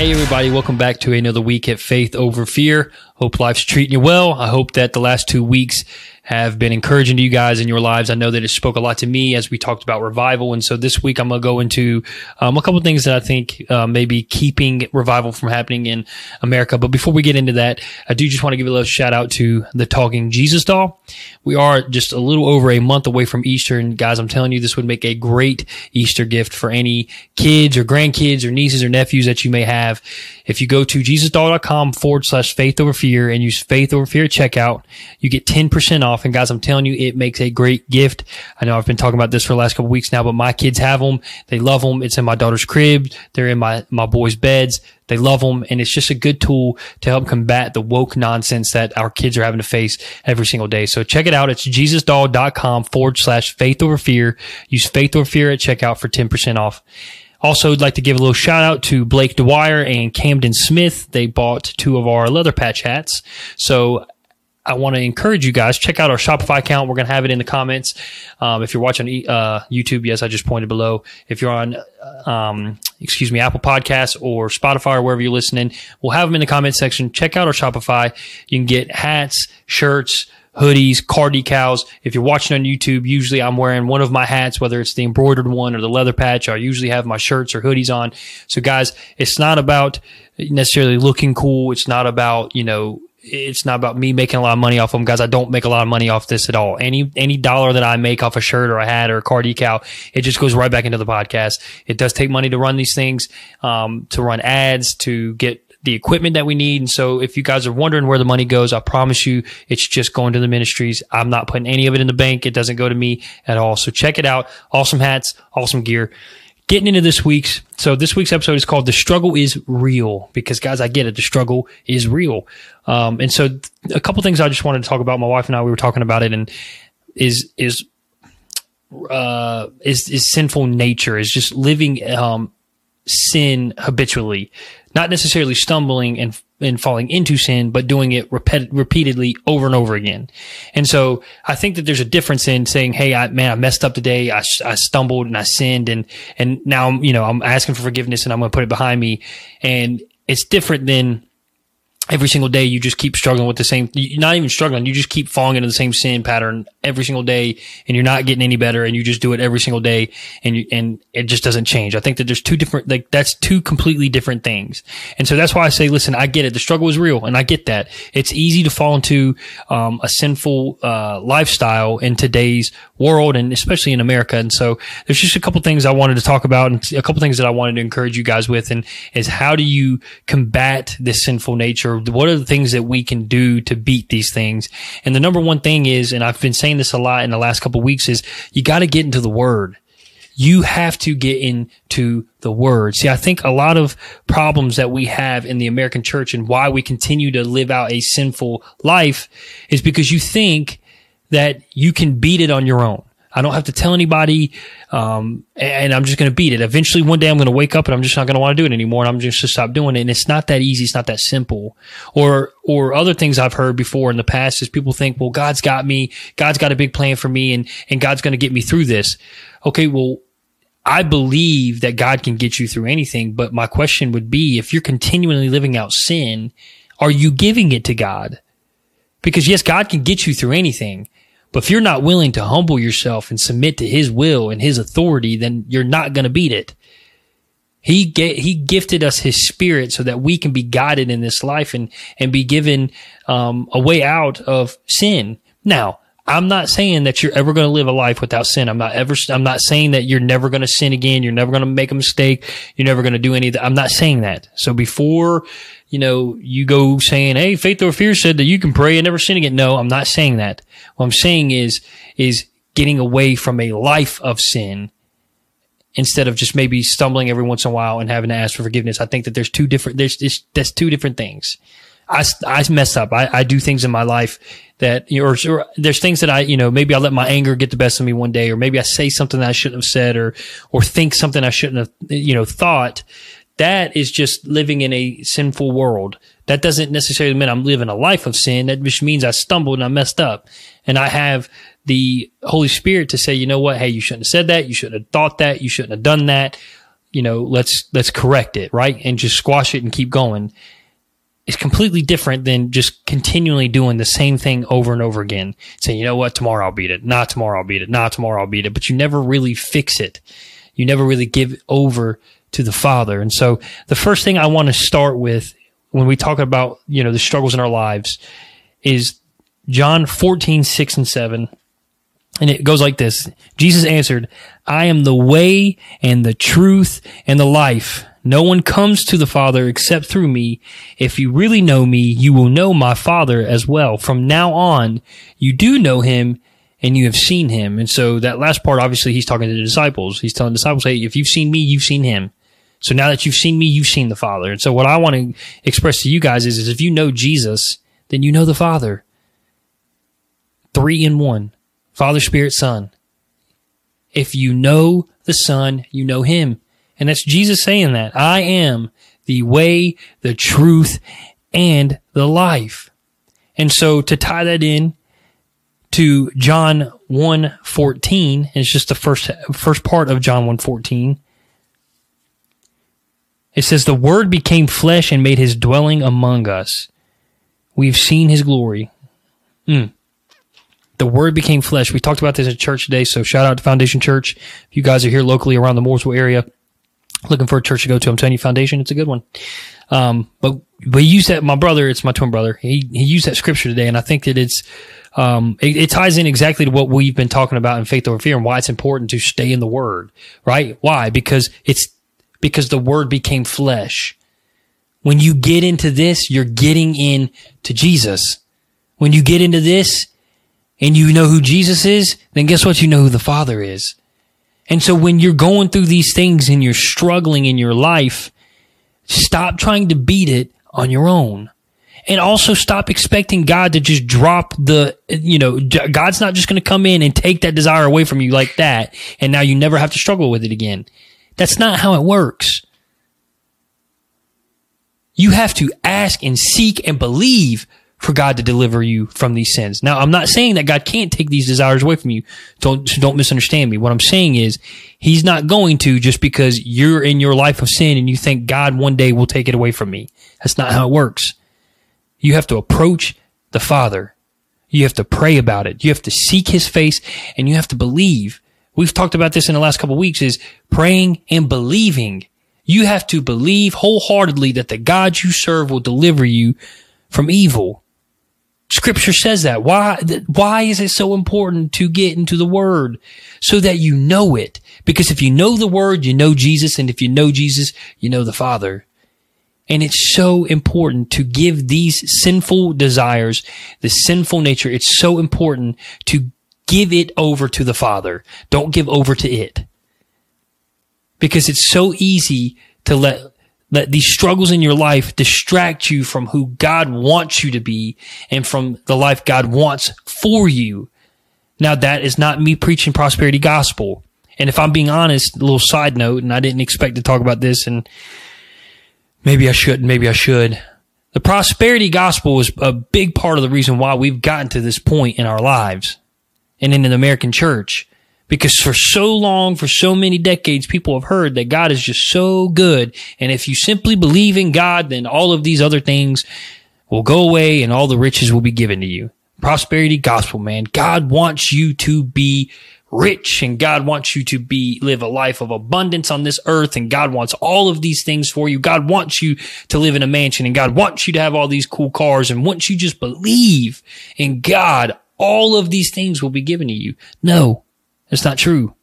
Hey, everybody, welcome back to another week at Faith Over Fear. Hope life's treating you well. I hope that the last two weeks have been encouraging to you guys in your lives. I know that it spoke a lot to me as we talked about revival. And so this week I'm going to go into um, a couple things that I think uh, may be keeping revival from happening in America. But before we get into that, I do just want to give a little shout out to the Talking Jesus doll. We are just a little over a month away from Easter. And guys, I'm telling you, this would make a great Easter gift for any kids or grandkids or nieces or nephews that you may have. If you go to jesusdoll.com forward slash faith over fear and use faith over fear checkout, you get 10% off off. And guys, I'm telling you, it makes a great gift. I know I've been talking about this for the last couple weeks now, but my kids have them. They love them. It's in my daughter's crib. They're in my, my boys' beds. They love them. And it's just a good tool to help combat the woke nonsense that our kids are having to face every single day. So check it out. It's jesusdoll.com forward slash faith over fear. Use faith over fear at checkout for 10% off. Also, I'd like to give a little shout out to Blake Dwyer and Camden Smith. They bought two of our leather patch hats. So I want to encourage you guys check out our Shopify account. We're going to have it in the comments. Um, if you're watching uh, YouTube, yes, I just pointed below. If you're on, um, excuse me, Apple Podcasts or Spotify or wherever you're listening, we'll have them in the comment section. Check out our Shopify. You can get hats, shirts, hoodies, car decals. If you're watching on YouTube, usually I'm wearing one of my hats, whether it's the embroidered one or the leather patch. I usually have my shirts or hoodies on. So guys, it's not about necessarily looking cool. It's not about, you know, it's not about me making a lot of money off them, guys. I don't make a lot of money off this at all. Any any dollar that I make off a shirt or a hat or a car decal, it just goes right back into the podcast. It does take money to run these things, um, to run ads, to get the equipment that we need. And so if you guys are wondering where the money goes, I promise you it's just going to the ministries. I'm not putting any of it in the bank. It doesn't go to me at all. So check it out. Awesome hats, awesome gear getting into this week's so this week's episode is called the struggle is real because guys i get it. The struggle is real. Um, and so a couple things i just wanted to talk about. My wife and i we were talking about it and is is uh is is sinful nature is just living um sin habitually not necessarily stumbling and and falling into sin, but doing it repet- repeatedly over and over again. And so I think that there's a difference in saying, Hey, I, man, I messed up today. I, I stumbled and I sinned and, and now I'm, you know, I'm asking for forgiveness and I'm going to put it behind me. And it's different than, every single day you just keep struggling with the same not even struggling you just keep falling into the same sin pattern every single day and you're not getting any better and you just do it every single day and you, and it just doesn't change. I think that there's two different like that's two completely different things. And so that's why i say listen i get it. The struggle is real and i get that. It's easy to fall into um, a sinful uh, lifestyle in today's world and especially in america. And so there's just a couple things i wanted to talk about and a couple things that i wanted to encourage you guys with and is how do you combat this sinful nature what are the things that we can do to beat these things? And the number one thing is, and I've been saying this a lot in the last couple weeks is you got to get into the word. You have to get into the word. See, I think a lot of problems that we have in the American church and why we continue to live out a sinful life is because you think that you can beat it on your own. I don't have to tell anybody, um, and I'm just going to beat it. Eventually, one day I'm going to wake up and I'm just not going to want to do it anymore, and I'm just to stop doing it. And it's not that easy. It's not that simple. Or or other things I've heard before in the past is people think, well, God's got me. God's got a big plan for me, and and God's going to get me through this. Okay, well. I believe that God can get you through anything, but my question would be if you're continually living out sin, are you giving it to God? Because yes, God can get you through anything, but if you're not willing to humble yourself and submit to his will and his authority, then you're not going to beat it. He get, he gifted us his spirit so that we can be guided in this life and, and be given, um, a way out of sin. Now, I'm not saying that you're ever going to live a life without sin. I'm not ever, I'm not saying that you're never going to sin again. You're never going to make a mistake. You're never going to do anything. I'm not saying that. So before, you know, you go saying, Hey, faith or fear said that you can pray and never sin again. No, I'm not saying that. What I'm saying is, is getting away from a life of sin instead of just maybe stumbling every once in a while and having to ask for forgiveness. I think that there's two different, there's, that's two different things. I, I mess up. I, I do things in my life that, or, or, there's things that I, you know, maybe I let my anger get the best of me one day, or maybe I say something that I shouldn't have said, or, or think something I shouldn't have, you know, thought. That is just living in a sinful world. That doesn't necessarily mean I'm living a life of sin. That just means I stumbled and I messed up. And I have the Holy Spirit to say, you know what? Hey, you shouldn't have said that. You shouldn't have thought that. You shouldn't have done that you know, let's let's correct it, right? And just squash it and keep going is completely different than just continually doing the same thing over and over again. Saying, you know what, tomorrow I'll beat it. Not tomorrow I'll beat it. Not tomorrow I'll beat it. But you never really fix it. You never really give over to the Father. And so the first thing I want to start with when we talk about, you know, the struggles in our lives is John 14, 6 and 7. And it goes like this. Jesus answered, I am the way and the truth and the life. No one comes to the Father except through me. If you really know me, you will know my Father as well. From now on, you do know him and you have seen him. And so that last part, obviously, he's talking to the disciples. He's telling the disciples, hey, if you've seen me, you've seen him. So now that you've seen me, you've seen the Father. And so what I want to express to you guys is, is if you know Jesus, then you know the Father. Three in one. Father, Spirit, Son. If you know the Son, you know him. And that's Jesus saying that. I am the way, the truth, and the life. And so to tie that in to John 1 14, it's just the first, first part of John 1 14. It says, The Word became flesh and made his dwelling among us. We've seen his glory. Mm. The Word became flesh. We talked about this at church today, so shout out to Foundation Church. If you guys are here locally around the Mooresville area, looking for a church to go to, I'm telling you, Foundation, it's a good one. Um, but he used that. My brother, it's my twin brother. He he used that scripture today, and I think that it's um it, it ties in exactly to what we've been talking about in faith over fear and why it's important to stay in the Word. Right? Why? Because it's because the Word became flesh. When you get into this, you're getting in to Jesus. When you get into this and you know who Jesus is, then guess what? You know who the Father is. And so when you're going through these things and you're struggling in your life, stop trying to beat it on your own. And also stop expecting God to just drop the, you know, God's not just going to come in and take that desire away from you like that. And now you never have to struggle with it again. That's not how it works. You have to ask and seek and believe for God to deliver you from these sins. Now, I'm not saying that God can't take these desires away from you. Don't, don't misunderstand me. What I'm saying is he's not going to just because you're in your life of sin and you think God one day will take it away from me. That's not how it works. You have to approach the Father. You have to pray about it. You have to seek his face and you have to believe. We've talked about this in the last couple weeks is praying and believing. You have to believe wholeheartedly that the God you serve will deliver you from evil. Scripture says that. Why, why is it so important to get into the word? So that you know it. Because if you know the word, you know Jesus. And if you know Jesus, you know the Father. And it's so important to give these sinful desires, the sinful nature. It's so important to give it over to the Father. Don't give over to it. Because it's so easy to let let these struggles in your life distract you from who God wants you to be and from the life God wants for you. Now that is not me preaching prosperity gospel. And if I'm being honest, a little side note, and I didn't expect to talk about this and maybe I should, maybe I should. The prosperity gospel is a big part of the reason why we've gotten to this point in our lives and in the American church because for so long, for so many decades, people have heard that God is just so good. And if you simply believe in God, then all of these other things will go away and all the riches will be given to you. Prosperity gospel, man. God wants you to be rich and God wants you to be, live a life of abundance on this earth and God wants all of these things for you. God wants you to live in a mansion and God wants you to have all these cool cars and once you just believe in God, all of these things will be given to you. No, that's not true.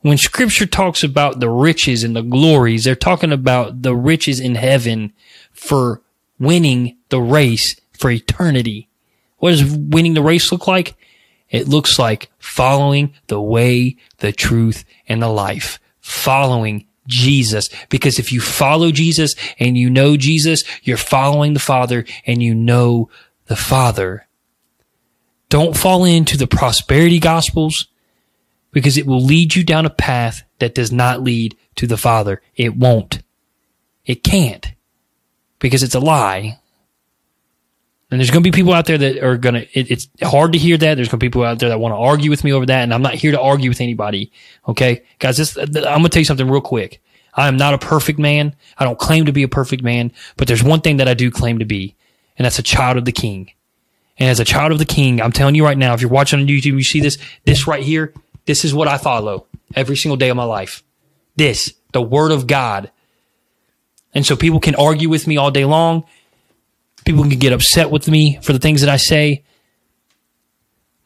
When scripture talks about the riches and the glories, they're talking about the riches in heaven for winning the race for eternity. What does winning the race look like? It looks like following the way, the truth, and the life. Following Jesus. Because if you follow Jesus and you know Jesus, you're following the Father and you know the Father. Don't fall into the prosperity gospels because it will lead you down a path that does not lead to the Father. It won't. It can't because it's a lie. And there's going to be people out there that are going to, it, it's hard to hear that. There's going to be people out there that want to argue with me over that. And I'm not here to argue with anybody. Okay. Guys, this, I'm going to tell you something real quick. I am not a perfect man. I don't claim to be a perfect man, but there's one thing that I do claim to be, and that's a child of the king. And as a child of the king, I'm telling you right now, if you're watching on YouTube, you see this, this right here, this is what I follow every single day of my life. This, the word of God. And so people can argue with me all day long. People can get upset with me for the things that I say.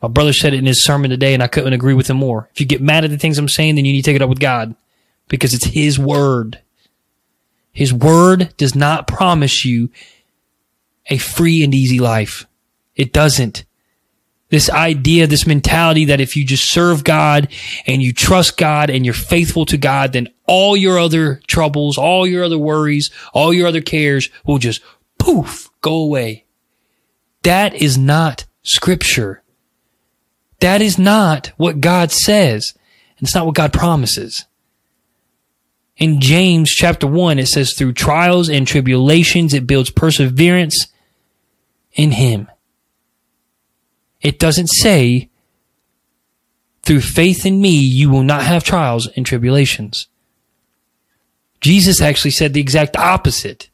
My brother said it in his sermon today, and I couldn't agree with him more. If you get mad at the things I'm saying, then you need to take it up with God because it's His word. His word does not promise you a free and easy life. It doesn't. This idea, this mentality that if you just serve God and you trust God and you're faithful to God, then all your other troubles, all your other worries, all your other cares will just poof, go away. That is not scripture. That is not what God says. And it's not what God promises. In James chapter 1, it says, through trials and tribulations, it builds perseverance in Him. It doesn't say, through faith in me, you will not have trials and tribulations. Jesus actually said the exact opposite.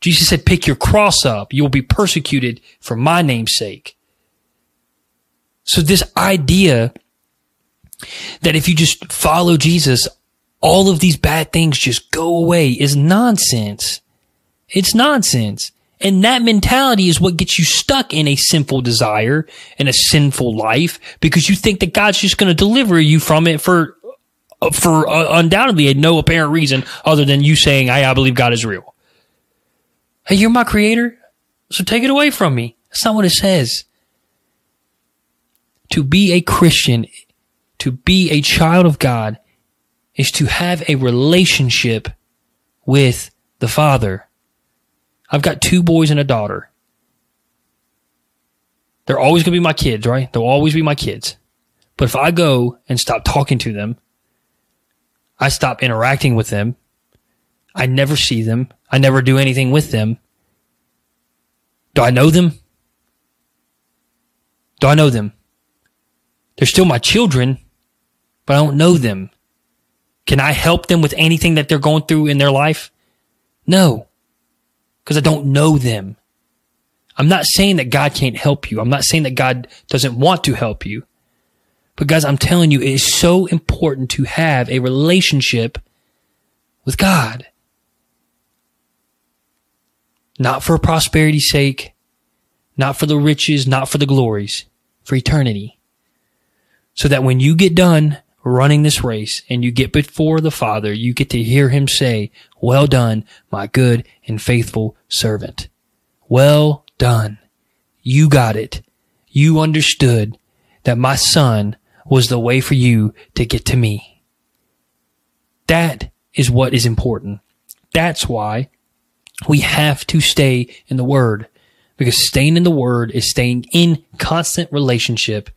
Jesus said, pick your cross up. You will be persecuted for my name's sake. So this idea that if you just follow Jesus, all of these bad things just go away is nonsense. It's nonsense. And that mentality is what gets you stuck in a sinful desire and a sinful life because you think that God's just going to deliver you from it for, for uh, undoubtedly no apparent reason other than you saying, Hey, I believe God is real. Hey, you're my creator. So take it away from me. That's not what it says. To be a Christian, to be a child of God is to have a relationship with the Father. I've got two boys and a daughter. They're always going to be my kids, right? They'll always be my kids. But if I go and stop talking to them, I stop interacting with them, I never see them, I never do anything with them. Do I know them? Do I know them? They're still my children, but I don't know them. Can I help them with anything that they're going through in their life? No, because I don't know them. I'm not saying that God can't help you. I'm not saying that God doesn't want to help you. But guys, I'm telling you, it is so important to have a relationship with God. Not for prosperity's sake, not for the riches, not for the glories, for eternity. So that when you get done running this race and you get before the Father, you get to hear him say, well done, my good and faithful servant. Well done. You got it. You understood that my son was the way for you to get to me. That is what is important. That's why we have to stay in the word because staying in the word is staying in constant relationship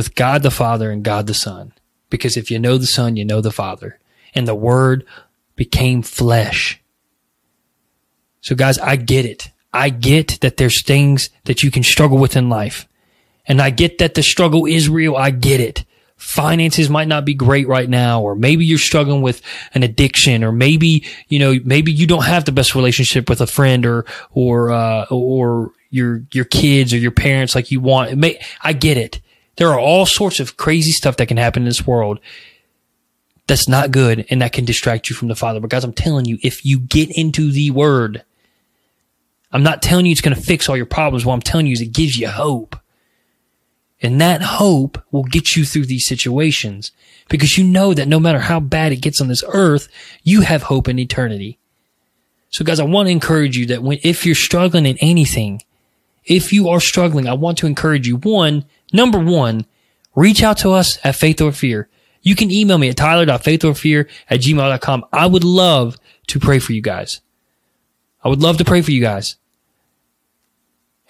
with God the Father and God the Son. Because if you know the Son, you know the Father. And the Word became flesh. So guys, I get it. I get that there's things that you can struggle with in life. And I get that the struggle is real. I get it. Finances might not be great right now, or maybe you're struggling with an addiction, or maybe, you know, maybe you don't have the best relationship with a friend or, or, uh, or your, your kids or your parents like you want. May, I get it. There are all sorts of crazy stuff that can happen in this world that's not good and that can distract you from the Father. But guys, I'm telling you, if you get into the Word, I'm not telling you it's going to fix all your problems. What I'm telling you is it gives you hope. And that hope will get you through these situations because you know that no matter how bad it gets on this earth, you have hope in eternity. So guys, I want to encourage you that when, if you're struggling in anything, if you are struggling, I want to encourage you. One, number one, reach out to us at Faith or Fear. You can email me at tyler.faithoverfear at gmail.com. I would love to pray for you guys. I would love to pray for you guys.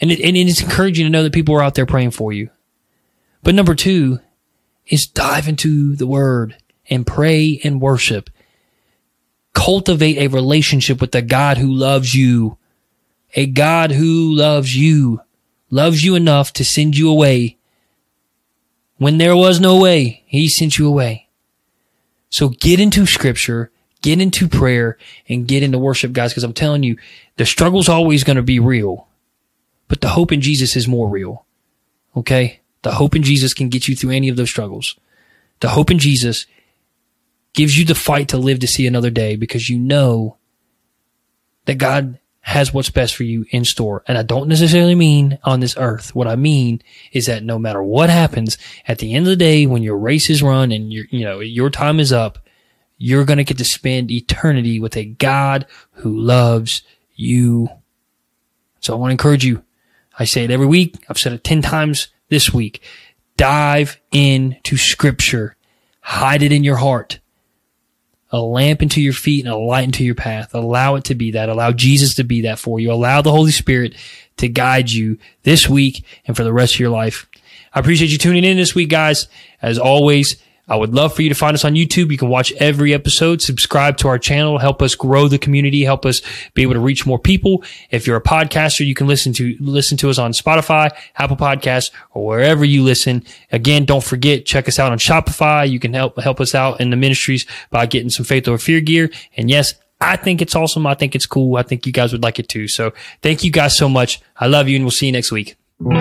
And, it, and it's encouraging to know that people are out there praying for you. But number two is dive into the word and pray and worship. Cultivate a relationship with the God who loves you a God who loves you, loves you enough to send you away. When there was no way, he sent you away. So get into scripture, get into prayer and get into worship, guys. Cause I'm telling you, the struggle's always going to be real, but the hope in Jesus is more real. Okay. The hope in Jesus can get you through any of those struggles. The hope in Jesus gives you the fight to live to see another day because you know that God has what's best for you in store. And I don't necessarily mean on this earth. What I mean is that no matter what happens at the end of the day, when your race is run and your, you know, your time is up, you're going to get to spend eternity with a God who loves you. So I want to encourage you. I say it every week. I've said it 10 times this week. Dive into scripture. Hide it in your heart a lamp into your feet and a light into your path. Allow it to be that. Allow Jesus to be that for you. Allow the Holy Spirit to guide you this week and for the rest of your life. I appreciate you tuning in this week, guys. As always, I would love for you to find us on YouTube. You can watch every episode, subscribe to our channel, help us grow the community, help us be able to reach more people. If you're a podcaster, you can listen to, listen to us on Spotify, Apple Podcasts, or wherever you listen. Again, don't forget, check us out on Shopify. You can help, help us out in the ministries by getting some faith over fear gear. And yes, I think it's awesome. I think it's cool. I think you guys would like it too. So thank you guys so much. I love you and we'll see you next week. Oh,